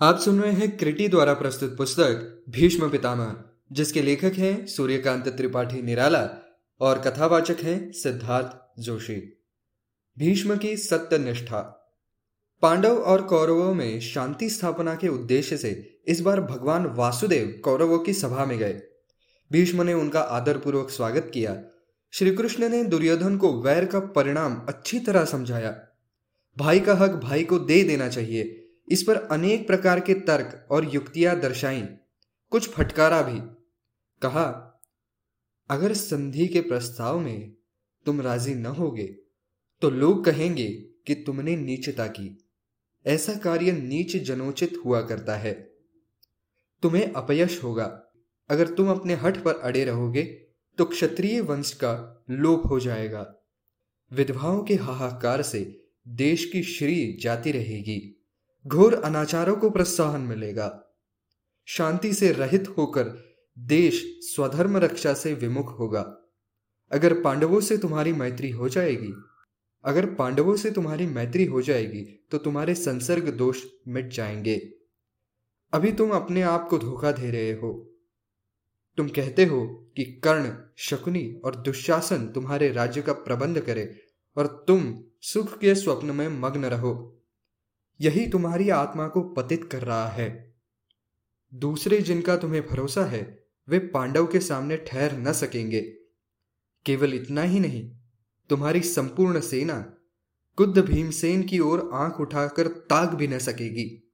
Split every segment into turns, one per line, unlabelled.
आप सुन रहे हैं क्रिटी द्वारा प्रस्तुत पुस्तक भीष्म पितामह, जिसके लेखक हैं सूर्यकांत त्रिपाठी निराला और कथावाचक हैं सिद्धार्थ जोशी। भीष्म की सत्य निष्ठा पांडव और कौरवों में शांति स्थापना के उद्देश्य से इस बार भगवान वासुदेव कौरवों की सभा में गए। भीष्म ने उनका आदरपूर्वक स्वागत किया। श्री कृष्ण ने दुर्योधन को वैर का परिणाम अच्छी तरह समझाया। भाई का हक भाई को दे देना चाहिए। इस पर अनेक प्रकार के तर्क और युक्तियाँ दर्शाई। कुछ फटकारा भी। कहा, अगर संधि के प्रस्ताव में तुम राज़ी न होगे तो लोग कहेंगे कि तुमने नीचता की। ऐसा कार्य नीच जनोचित हुआ करता है। तुम्हें अपयश होगा। अगर तुम अपने हठ पर अड़े रहोगे तो क्षत्रिय वंश का लोप हो जाएगा। विधवाओं के हाहाकार से देश की श्री जाती रहेगी। घोर अनाचारों को प्रोत्साहन मिलेगा। शांति से रहित होकर देश स्वधर्म रक्षा से विमुख होगा। अगर पांडवों से तुम्हारी मैत्री हो जाएगी, अगर पांडवों से तुम्हारी मैत्री हो जाएगी तो तुम्हारे संसर्ग दोष मिट जाएँगे। अभी तुम अपने आप को धोखा दे रहे हो। तुम कहते हो कि कर्ण, शकुनी और दुशासन तुम्हारे राज्य का प्रबंध करे और तुम सुख के स्वप्न में मग्न रहो। यही तुम्हारी आत्मा को पतित कर रहा है। दूसरे जिनका तुम्हें भरोसा है, वे पांडव के सामने ठहर न सकेंगे। केवल इतना ही नहीं, तुम्हारी संपूर्ण सेना कुद्ध भीमसेन की ओर आँख उठाकर ताक भी न सकेगी।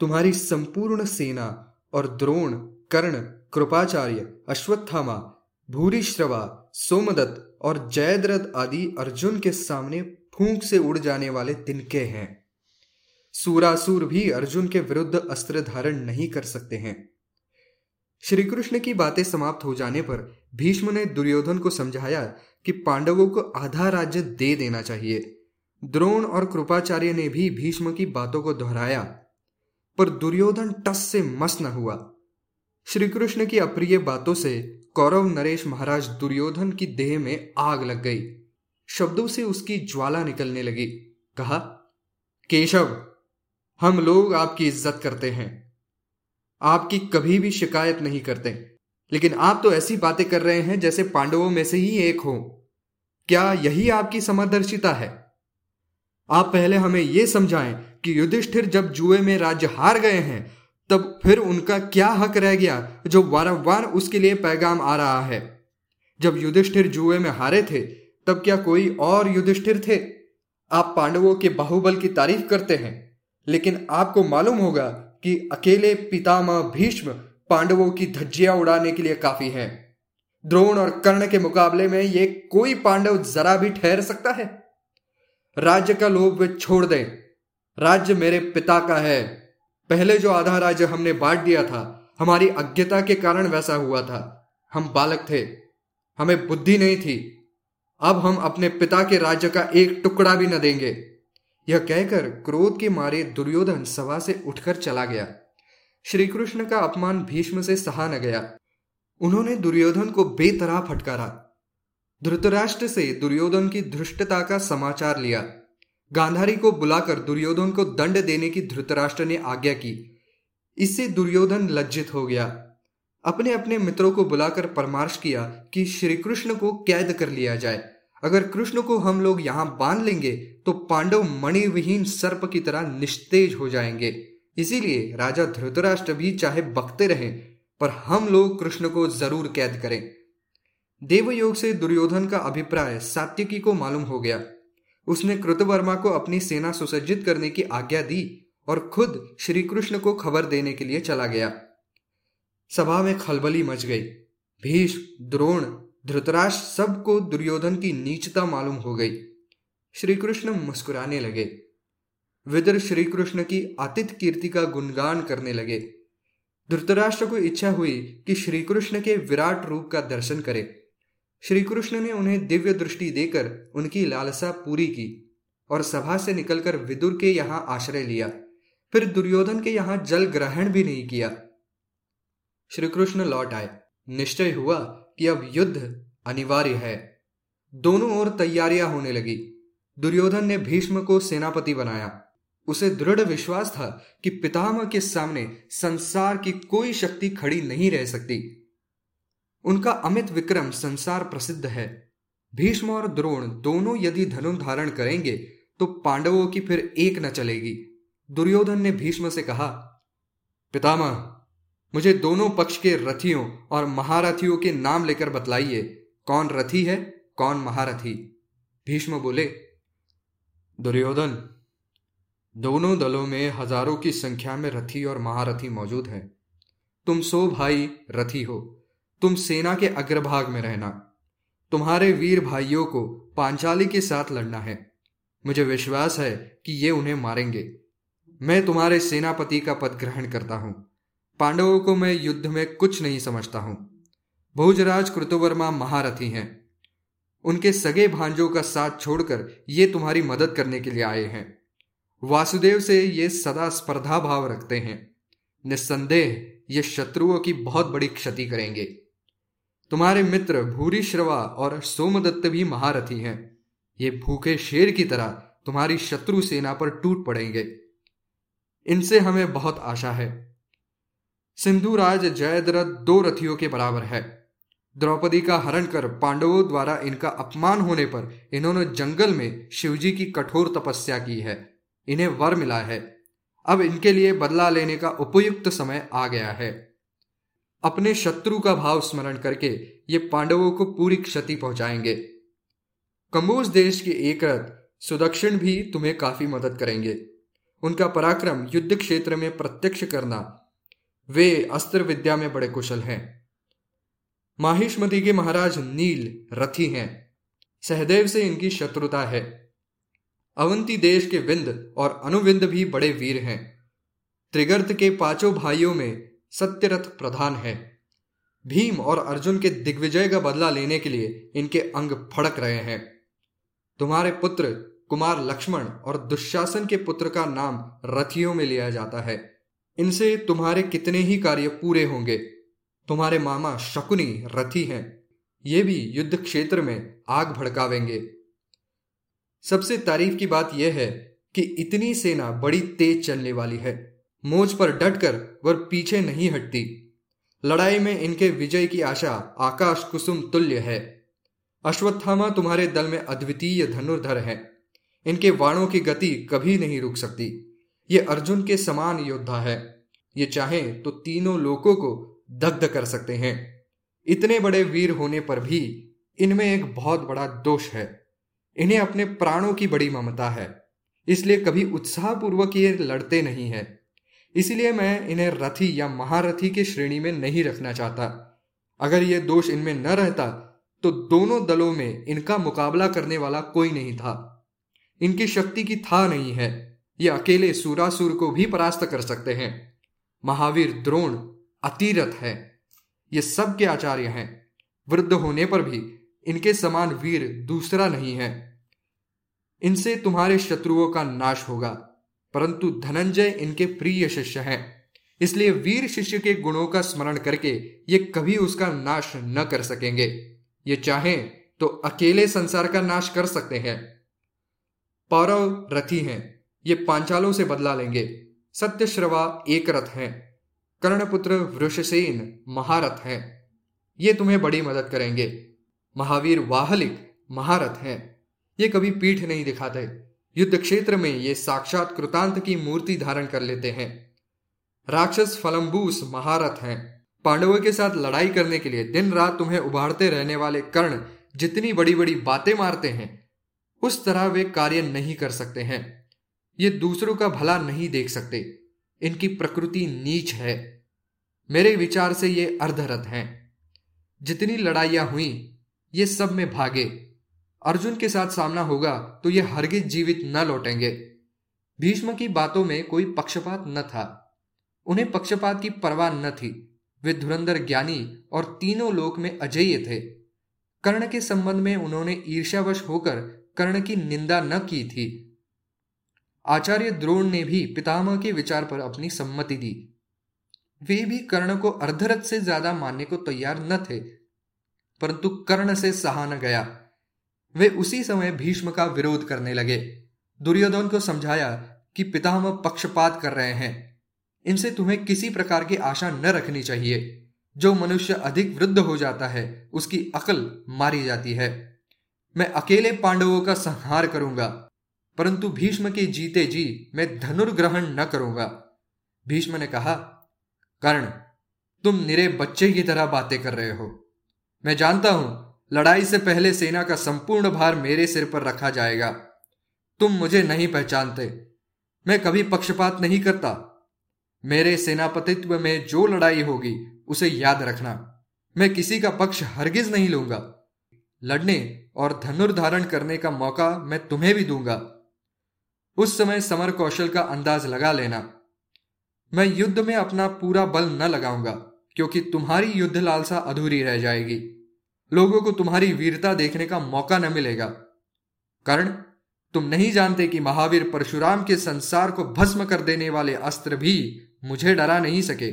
तुम्हारी संपूर्ण सेना और द्रोण, कर्ण, कृपाचार्य, अश्वत्थामा, भूरिश्रवा, सोमदत्त और जयद्रथ आदि अर्जुन के सामने फूंक से उड़ जाने वाले तिनके हैं। सूरासुर भी अर्जुन के विरुद्ध अस्त्र धारण नहीं कर सकते हैं। श्री कृष्ण की बातें समाप्त हो जाने पर भीष्म ने दुर्योधन को समझाया कि पांडवों को आधा राज्य दे देना चाहिए। द्रोण और कृपाचार्य ने भी भीष्म की बातों को दोहराया, पर दुर्योधन टस से मस न हुआ। श्री कृष्ण की अप्रिय बातों से कौरव नरेश महाराज दुर्योधन की देह में आग लग गई। शब्दों से उसकी ज्वाला निकलने लगी। कहा, केशव हम लोग आपकी इज़्ज़त करते हैं। आपकी कभी भी शिकायत नहीं करते। लेकिन आप तो ऐसी बातें कर रहे हैं जैसे पांडवों में से ही एक हो। क्या यही आपकी समदर्शिता है? आप पहले हमें यह समझाएँ कि युधिष्ठिर जब जुए में राज्य हार गए हैं, तब फिर उनका क्या हक रह गया जो वारंवार उसके लिए पैगाम आ रहा है? जब युधिष्ठिर जुए में हारे थे, तब क्या कोई और युधिष्ठिर थे? आप पांडवों के बाहुबल की तारीफ़ करते हैं। लेकिन आपको मालूम होगा कि अकेले पितामह भीष्म पांडवों की धज्जियाँ उड़ाने के लिए काफ़ी हैं। द्रोण और कर्ण के मुकाबले में ये कोई पांडव जरा भी ठहर सकता है? राज्य का लोभ वे छोड़ दें। राज्य मेरे पिता का है। पहले जो आधा राज्य हमने बांट दिया था, हमारी अज्ञता के कारण वैसा हुआ था। हम बालक थे। हमें बुद्धि नहीं थी। अब हम अपने पिता के राज्य का एक टुकड़ा भी न देंगे। यह कहकर क्रोध के मारे दुर्योधन सभा से उठकर चला गया। श्री कृष्ण का अपमान भीष्म से सहा न गया। उन्होंने दुर्योधन को बेतरा फटकारा। धृतराष्ट्र से दुर्योधन की धृष्टता का समाचार लिया। गांधारी को बुलाकर दुर्योधन को दंड देने की धृतराष्ट्र ने आज्ञा की। इससे दुर्योधन लज्जित हो गया। अपने अपने मित्रों को बुलाकर परामर्श किया कि श्री कृष्ण को कैद कर लिया जाए। अगर कृष्ण को हम लोग यहाँ बाँध लेंगे तो पांडव मणिविहीन सर्प की तरह निस्तेज हो जाएँगे। इसीलिए राजा धृतराष्ट्र भी चाहे बकते रहें, पर हम लोग कृष्ण को ज़रूर कैद करें। देवयोग से दुर्योधन का अभिप्राय सात्यकी को मालूम हो गया। उसने कृतवर्मा को अपनी सेना सुसज्जित करने की आज्ञा दी और खुद श्री कृष्ण को खबर देने के लिए चला गया। सभा में खलबली मच गई। भीष्म, द्रोण धृतराष्ट्र सबको दुर्योधन की नीचता मालूम हो गई। श्री कृष्ण मुस्कुराने लगे। विदर श्री कृष्ण की आतिथ्य कीर्ति का गुणगान करने लगे। धृतराष्ट्र को इच्छा हुई कि श्री कृष्ण के विराट रूप का दर्शन करे। श्री कृष्ण ने उन्हें दिव्य दृष्टि देकर उनकी लालसा पूरी की और सभा से निकलकर विदुर के यहाँ आश्रय लिया। फिर दुर्योधन के यहाँ जल ग्रहण भी नहीं किया। श्री कृष्ण लौट आए। निश्चय हुआ कि अब युद्ध अनिवार्य है। दोनों ओर तैयारियाँ होने लगी। दुर्योधन ने भीष्म को सेनापति बनाया। उसे दृढ़ विश्वास था कि पितामह के सामने संसार की कोई शक्ति खड़ी नहीं रह सकती। उनका अमित विक्रम संसार प्रसिद्ध है। भीष्म और द्रोण दोनों यदि धनु धारण करेंगे तो पांडवों की फिर एक न चलेगी। दुर्योधन ने भीष्म से कहा, पितामह मुझे दोनों पक्ष के रथियों और महारथियों के नाम लेकर बतलाइए, कौन रथी है, कौन महारथी? भीष्म बोले, दुर्योधन, दोनों दलों में हज़ारों की संख्या में रथी और महारथी मौजूद हैं। तुम सो भाई रथी हो, तुम सेना के अग्रभाग में रहना, तुम्हारे वीर भाइयों को पांचाली के साथ लड़ना है। मुझे विश्वास है कि ये उन्हें मारेंगे। मैं तुम्हारे सेनापति का पद ग्रहण करता हूँ। पांडवों को मैं युद्ध में कुछ नहीं समझता हूँ। भोजराज कृतवर्मा महारथी हैं। उनके सगे भांजों का साथ छोड़कर ये तुम्हारी मदद करने के लिए आए हैं। वासुदेव से ये सदा स्पर्धा भाव रखते हैं। निस्संदेह ये शत्रुओं की बहुत बड़ी क्षति करेंगे। तुम्हारे मित्र भूरी श्रवा और सोमदत्त भी महारथी हैं। ये भूखे शेर की तरह तुम्हारी शत्रु सेना पर टूट पड़ेंगे। इनसे हमें बहुत आशा है। सिंधुराज जयद्रथ दो रथियों के बराबर है। द्रौपदी का हरण कर पांडवों द्वारा इनका अपमान होने पर इन्होंने जंगल में शिवजी की कठोर तपस्या की है। इन्हें वर मिला है। अब इनके लिए बदला लेने का उपयुक्त समय आ गया है। अपने शत्रु का भाव स्मरण करके ये पांडवों को पूरी क्षति पहुंचाएँगे। कम्बोज देश के एक रथ सुदक्षिण भी तुम्हें काफ़ी मदद करेंगे। उनका पराक्रम युद्ध क्षेत्र में प्रत्यक्ष करना वे अस्त्र विद्या में बड़े कुशल हैं। माहिष्मती के महाराज नील रथी हैं। सहदेव से इनकी शत्रुता है। अवंती देश के विंद और अनुविंद भी बड़े वीर हैं। त्रिगर्त के पाँचों भाइयों में सत्यरथ प्रधान है। भीम और अर्जुन के दिग्विजय का बदला लेने के लिए इनके अंग फड़क रहे हैं। तुम्हारे पुत्र कुमार लक्ष्मण और दुशासन के पुत्र का नाम रथियों में लिया जाता है। इनसे तुम्हारे कितने ही कार्य पूरे होंगे। तुम्हारे मामा शकुनी, रथी हैं। ये भी युद्ध क्षेत्र में आग भड़कावेंगे। सबसे तारीफ़ की बात यह है कि इतनी सेना बड़ी तेज चलने वाली है। मोज पर डटकर वह पीछे नहीं हटती। लड़ाई में इनके विजय की आशा आकाश कुसुम तुल्य है। अश्वत्थामा तुम्हारे दल में अद्वितीय धनुर्धर है। इनके वाणों की गति कभी नहीं रुक सकती। ये अर्जुन के समान योद्धा है। ये चाहे तो तीनों लोगों को दग्ध कर सकते हैं। इतने बड़े वीर होने पर भी इनमें एक बहुत बड़ा दोष है। इन्हें अपने प्राणों की बड़ी ममता है। इसलिए कभी उत्साहपूर्वक ये लड़ते नहीं है। इसलिए मैं इन्हें रथी या महारथी की श्रेणी में नहीं रखना चाहता। अगर ये दोष इनमें न रहता तो दोनों दलों में इनका मुकाबला करने वाला कोई नहीं था। इनकी शक्ति की था नहीं है। ये अकेले सूरासुर को भी परास्त कर सकते हैं। महावीर द्रोण अतिरथ है। ये सब के आचार्य हैं। वृद्ध होने पर भी इनके समान वीर दूसरा नहीं है। इनसे तुम्हारे शत्रुओं का नाश होगा, परंतु धनंजय इनके प्रिय शिष्य हैं। इसलिए वीर शिष्य के गुणों का स्मरण करके ये कभी उसका नाश न कर सकेंगे। ये चाहें तो अकेले संसार का नाश कर सकते हैं। पौरव रथी हैं। ये पांचालों से बदला लेंगे। सत्यश्रवा एक रथ हैं। कर्णपुत्र वृषसेन महारथ हैं। ये तुम्हें बड़ी मदद करेंगे। महावीर वाहलिक महारथ हैं। ये कभी पीठ नहीं दिखाते। युद्ध क्षेत्र में ये साक्षात कृतांत की मूर्ति धारण कर लेते हैं। राक्षस फलम्बूस महारथ हैं। पांडवों के साथ लड़ाई करने के लिए दिन रात तुम्हें उभारते रहने वाले कर्ण जितनी बड़ी बड़ी बातें मारते हैं, उस तरह वे कार्य नहीं कर सकते हैं। ये दूसरों का भला नहीं देख सकते। इनकी प्रकृति नीच है। मेरे विचार से ये अर्धरथ हैं। जितनी लड़ाइयाँ हुई, ये सब में भागे। अर्जुन के साथ सामना होगा तो ये हरगिज जीवित न लौटेंगे। भीष्म की बातों में कोई पक्षपात न था। उन्हें पक्षपात की परवाह न थी। वे धुरंधर ज्ञानी और तीनों लोक में अजय थे। कर्ण के संबंध में उन्होंने ईर्ष्यावश होकर कर्ण की निंदा न की थी। आचार्य द्रोण ने भी पितामह के विचार पर अपनी सम्मति दी। वे भी कर्ण को अर्धरथ से ज़्यादा मानने को तैयार न थे, परंतु कर्ण से सहा न गया। वे उसी समय भीष्म का विरोध करने लगे। दुर्योधन को समझाया कि पितामह पक्षपात कर रहे हैं। इनसे तुम्हें किसी प्रकार की आशा न रखनी चाहिए। जो मनुष्य अधिक वृद्ध हो जाता है, उसकी अकल मारी जाती है। मैं अकेले पांडवों का संहार करूँगा। परंतु भीष्म के जीते जी मैं धनुर्ग्रहण न करूँगा। भीष्म ने कहा, कर्ण, तुम निरे बच्चे की तरह बातें कर रहे हो। मैं जानता हूँ, लड़ाई से पहले सेना का संपूर्ण भार मेरे सिर पर रखा जाएगा। तुम मुझे नहीं पहचानते। मैं कभी पक्षपात नहीं करता। मेरे सेनापतित्व में जो लड़ाई होगी, उसे याद रखना। मैं किसी का पक्ष हरगिज नहीं लूँगा। लड़ने और धनुर्धारण करने का मौका मैं तुम्हें भी दूँगा। उस समय समर कौशल का अंदाज लगा लेना। मैं युद्ध में अपना पूरा बल न लगाऊँगा, क्योंकि तुम्हारी युद्ध लालसा अधूरी रह जाएगी। लोगों को तुम्हारी वीरता देखने का मौका न मिलेगा। कर्ण, तुम नहीं जानते कि महावीर परशुराम के संसार को भस्म कर देने वाले अस्त्र भी मुझे डरा नहीं सके।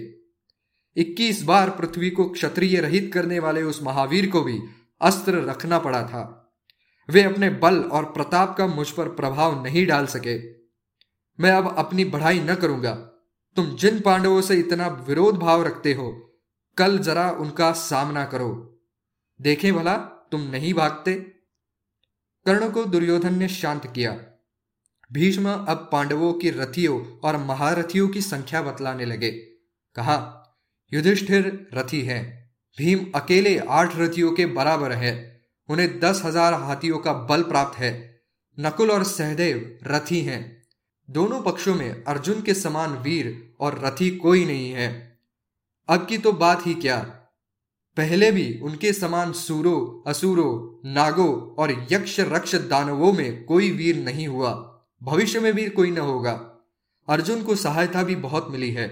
इक्कीस बार पृथ्वी को क्षत्रिय रहित करने वाले उस महावीर को भी अस्त्र रखना पड़ा था। वे अपने बल और प्रताप का मुझ पर प्रभाव नहीं डाल सके। मैं अब अपनी बढ़ाई न करूँगा। तुम जिन पांडवों से इतना विरोध भाव रखते हो, कल जरा उनका सामना करो। देखे भला, तुम नहीं भागते? कर्ण को दुर्योधन ने शांत किया। भीष्म अब पांडवों की रथियों और महारथियों की संख्या बतलाने लगे। कहा, युधिष्ठिर, रथी है। भीम अकेले आठ रथियों के बराबर है। उन्हें दस हज़ार हाथियों का बल प्राप्त है। नकुल और सहदेव रथी हैं। दोनों पक्षों में अर्जुन के समान वीर और रथी कोई नहीं है। अब की तो बात ही क्या? पहले भी उनके समान सूरो, असुरो, नागो और यक्ष रक्ष दानवों में कोई वीर नहीं हुआ। भविष्य में भी कोई न होगा। अर्जुन को सहायता भी बहुत मिली है।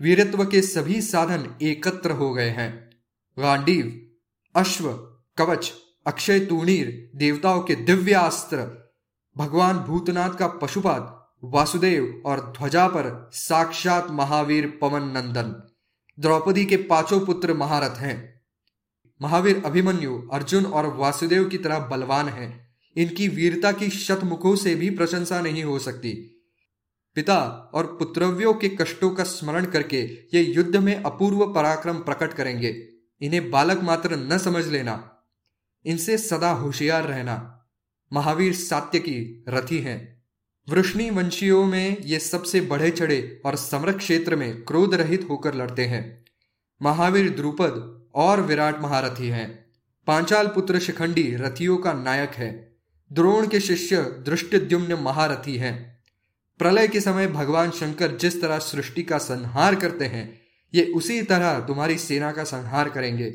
वीरत्व के सभी साधन एकत्र हो गए हैं। गांडीव, अश्व कवच, अक्षय तूणीर, देवताओं के दिव्यास्त्र, भगवान भूतनाथ का पशुपात वासुदेव और ध्वजा पर साक्षात महावीर पवन नंदन द्रौपदी के पाँचों पुत्र महारथ हैं। महावीर अभिमन्यु, अर्जुन और वासुदेव की तरह बलवान हैं। इनकी वीरता की शतमुखों से भी प्रशंसा नहीं हो सकती। पिता और पुत्रव्यों के कष्टों का स्मरण करके ये युद्ध में अपूर्व पराक्रम प्रकट करेंगे। इन्हें बालक मात्र न समझ लेना। इनसे सदा होशियार रहना। महावीर सात्य की रथी हैं। वृष्णि वंशियों में ये सबसे बढ़े चढ़े और समर क्षेत्र में क्रोध रहित होकर लड़ते हैं। महावीर द्रुपद और विराट महारथी हैं। पांचाल पुत्र शिखंडी रथियों का नायक है। द्रोण के शिष्य दृष्टिद्युम्न महारथी हैं। प्रलय के समय भगवान शंकर जिस तरह सृष्टि का संहार करते हैं, ये उसी तरह तुम्हारी सेना का संहार करेंगे।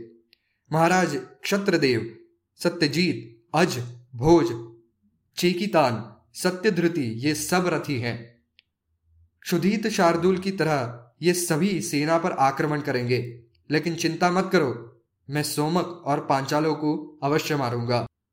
महाराज क्षत्रदेव सत्यजीत, अज, भोज, चेकितान, सत्यधृति, ये सब रथी हैं। क्षुधित शार्दुल की तरह ये सभी सेना पर आक्रमण करेंगे, लेकिन चिंता मत करो, मैं सोमक और पांचालों को अवश्य मारूँगा।